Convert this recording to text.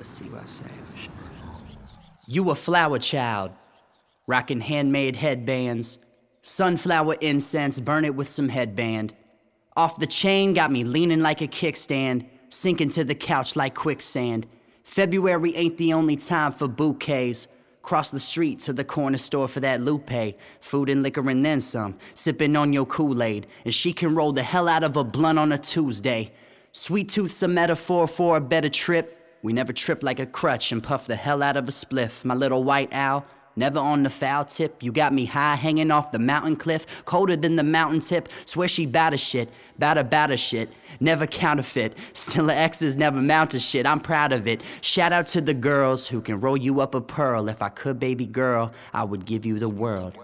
I say. You a flower child, rocking handmade headbands, sunflower incense, burn it with some headband. Off the chain got me leaning like a kickstand, sinking to the couch like quicksand. February ain't the only time for bouquets. Cross the street to the corner store for that lupe. Food and liquor and then some. Sipping on your Kool Aid. And she can roll the hell out of a blunt on a Tuesday. Sweet tooth's a metaphor for a better trip. We never trip like a crutch and puff the hell out of a spliff. My little white owl. Never on the foul tip. You got me high hanging off the mountain cliff. Colder than the mountain tip. Swear she bout a shit. Bout a bout a shit. Never counterfeit. Still her exes never mount a shit. I'm proud of it. Shout out to the girls who can roll you up a pearl. If I could, baby girl, I would give you the world.